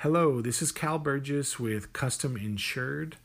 Hello, this is Cal Burgess with Custom Insured.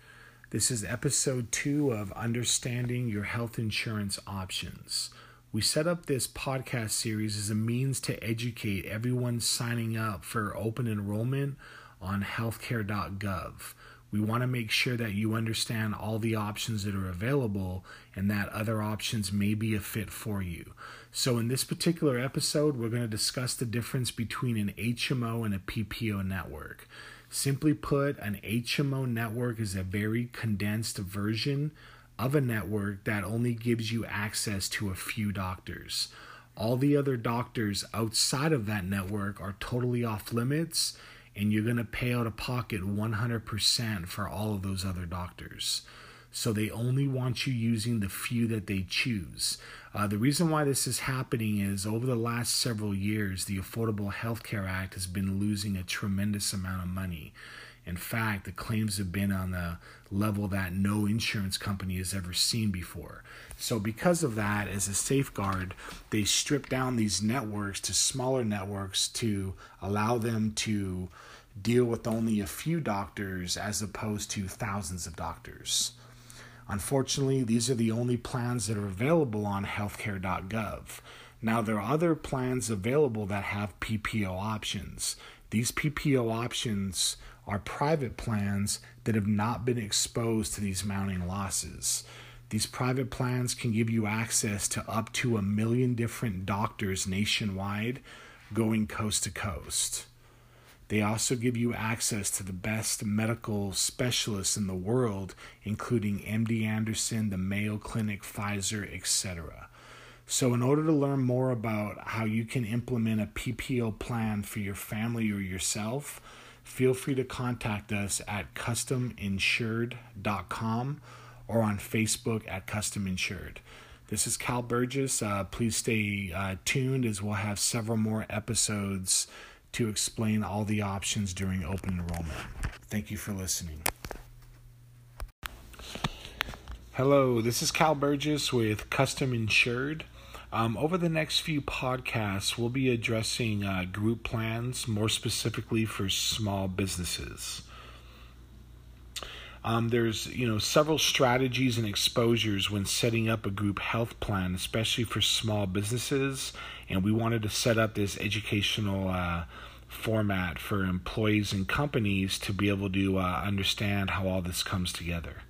This is episode two of Understanding Your Health Insurance Options. We set up this podcast series as a means to educate everyone signing up for open enrollment on healthcare.gov. We want to make sure that you understand all the options that are available and that other options may be a fit for you. So, in this particular episode, we're going to discuss the difference between an HMO and a PPO network. Simply put, an HMO network is a very condensed version of a network that only gives you access to a few doctors. All the other doctors outside of that network are totally off limits and you're going to pay out of pocket 100% for all of those other doctors. So they only want you using the few that they choose. Uh, the reason why this is happening is over the last several years, the Affordable Health Care Act has been losing a tremendous amount of money. In fact, the claims have been on a level that no insurance company has ever seen before. So, because of that, as a safeguard, they strip down these networks to smaller networks to allow them to deal with only a few doctors as opposed to thousands of doctors. Unfortunately, these are the only plans that are available on healthcare.gov. Now, there are other plans available that have PPO options. These PPO options are private plans that have not been exposed to these mounting losses. These private plans can give you access to up to a million different doctors nationwide going coast to coast. They also give you access to the best medical specialists in the world, including MD Anderson, the Mayo Clinic, Pfizer, etc. So, in order to learn more about how you can implement a PPO plan for your family or yourself, feel free to contact us at custominsured.com or on Facebook at Custom Insured. This is Cal Burgess. Uh, please stay uh, tuned as we'll have several more episodes to explain all the options during open enrollment. Thank you for listening. Hello, this is Cal Burgess with Custom Insured. Um, over the next few podcasts, we'll be addressing uh, group plans, more specifically for small businesses. Um, there's you know several strategies and exposures when setting up a group health plan, especially for small businesses, and we wanted to set up this educational uh, format for employees and companies to be able to uh, understand how all this comes together.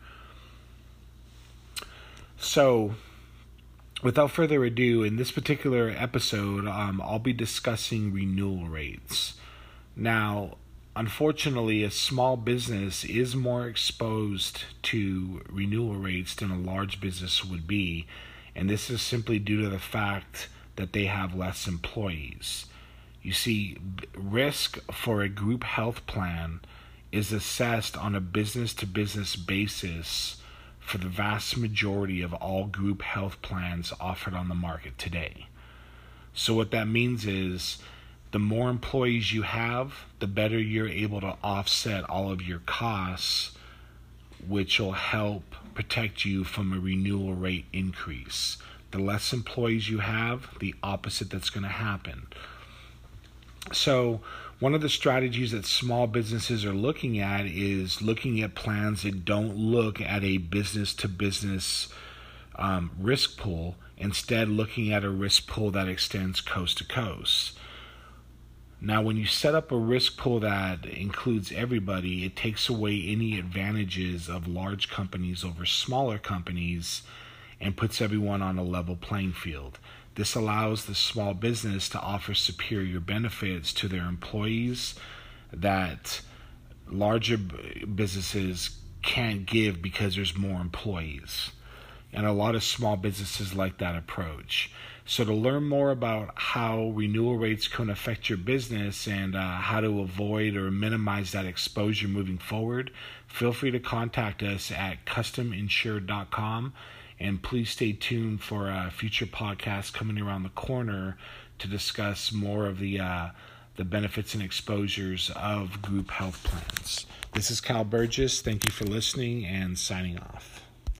So, without further ado, in this particular episode, um, I'll be discussing renewal rates. Now, unfortunately, a small business is more exposed to renewal rates than a large business would be, and this is simply due to the fact that they have less employees. You see, risk for a group health plan is assessed on a business to business basis for the vast majority of all group health plans offered on the market today. So, what that means is the more employees you have, the better you're able to offset all of your costs, which will help protect you from a renewal rate increase. The less employees you have, the opposite that's going to happen. So, one of the strategies that small businesses are looking at is looking at plans that don't look at a business to um, business risk pool, instead, looking at a risk pool that extends coast to coast. Now, when you set up a risk pool that includes everybody, it takes away any advantages of large companies over smaller companies and puts everyone on a level playing field. This allows the small business to offer superior benefits to their employees that larger businesses can't give because there's more employees. And a lot of small businesses like that approach. So, to learn more about how renewal rates can affect your business and uh, how to avoid or minimize that exposure moving forward, feel free to contact us at custominsured.com and please stay tuned for a future podcast coming around the corner to discuss more of the uh, the benefits and exposures of group health plans. This is Cal Burgess. Thank you for listening and signing off.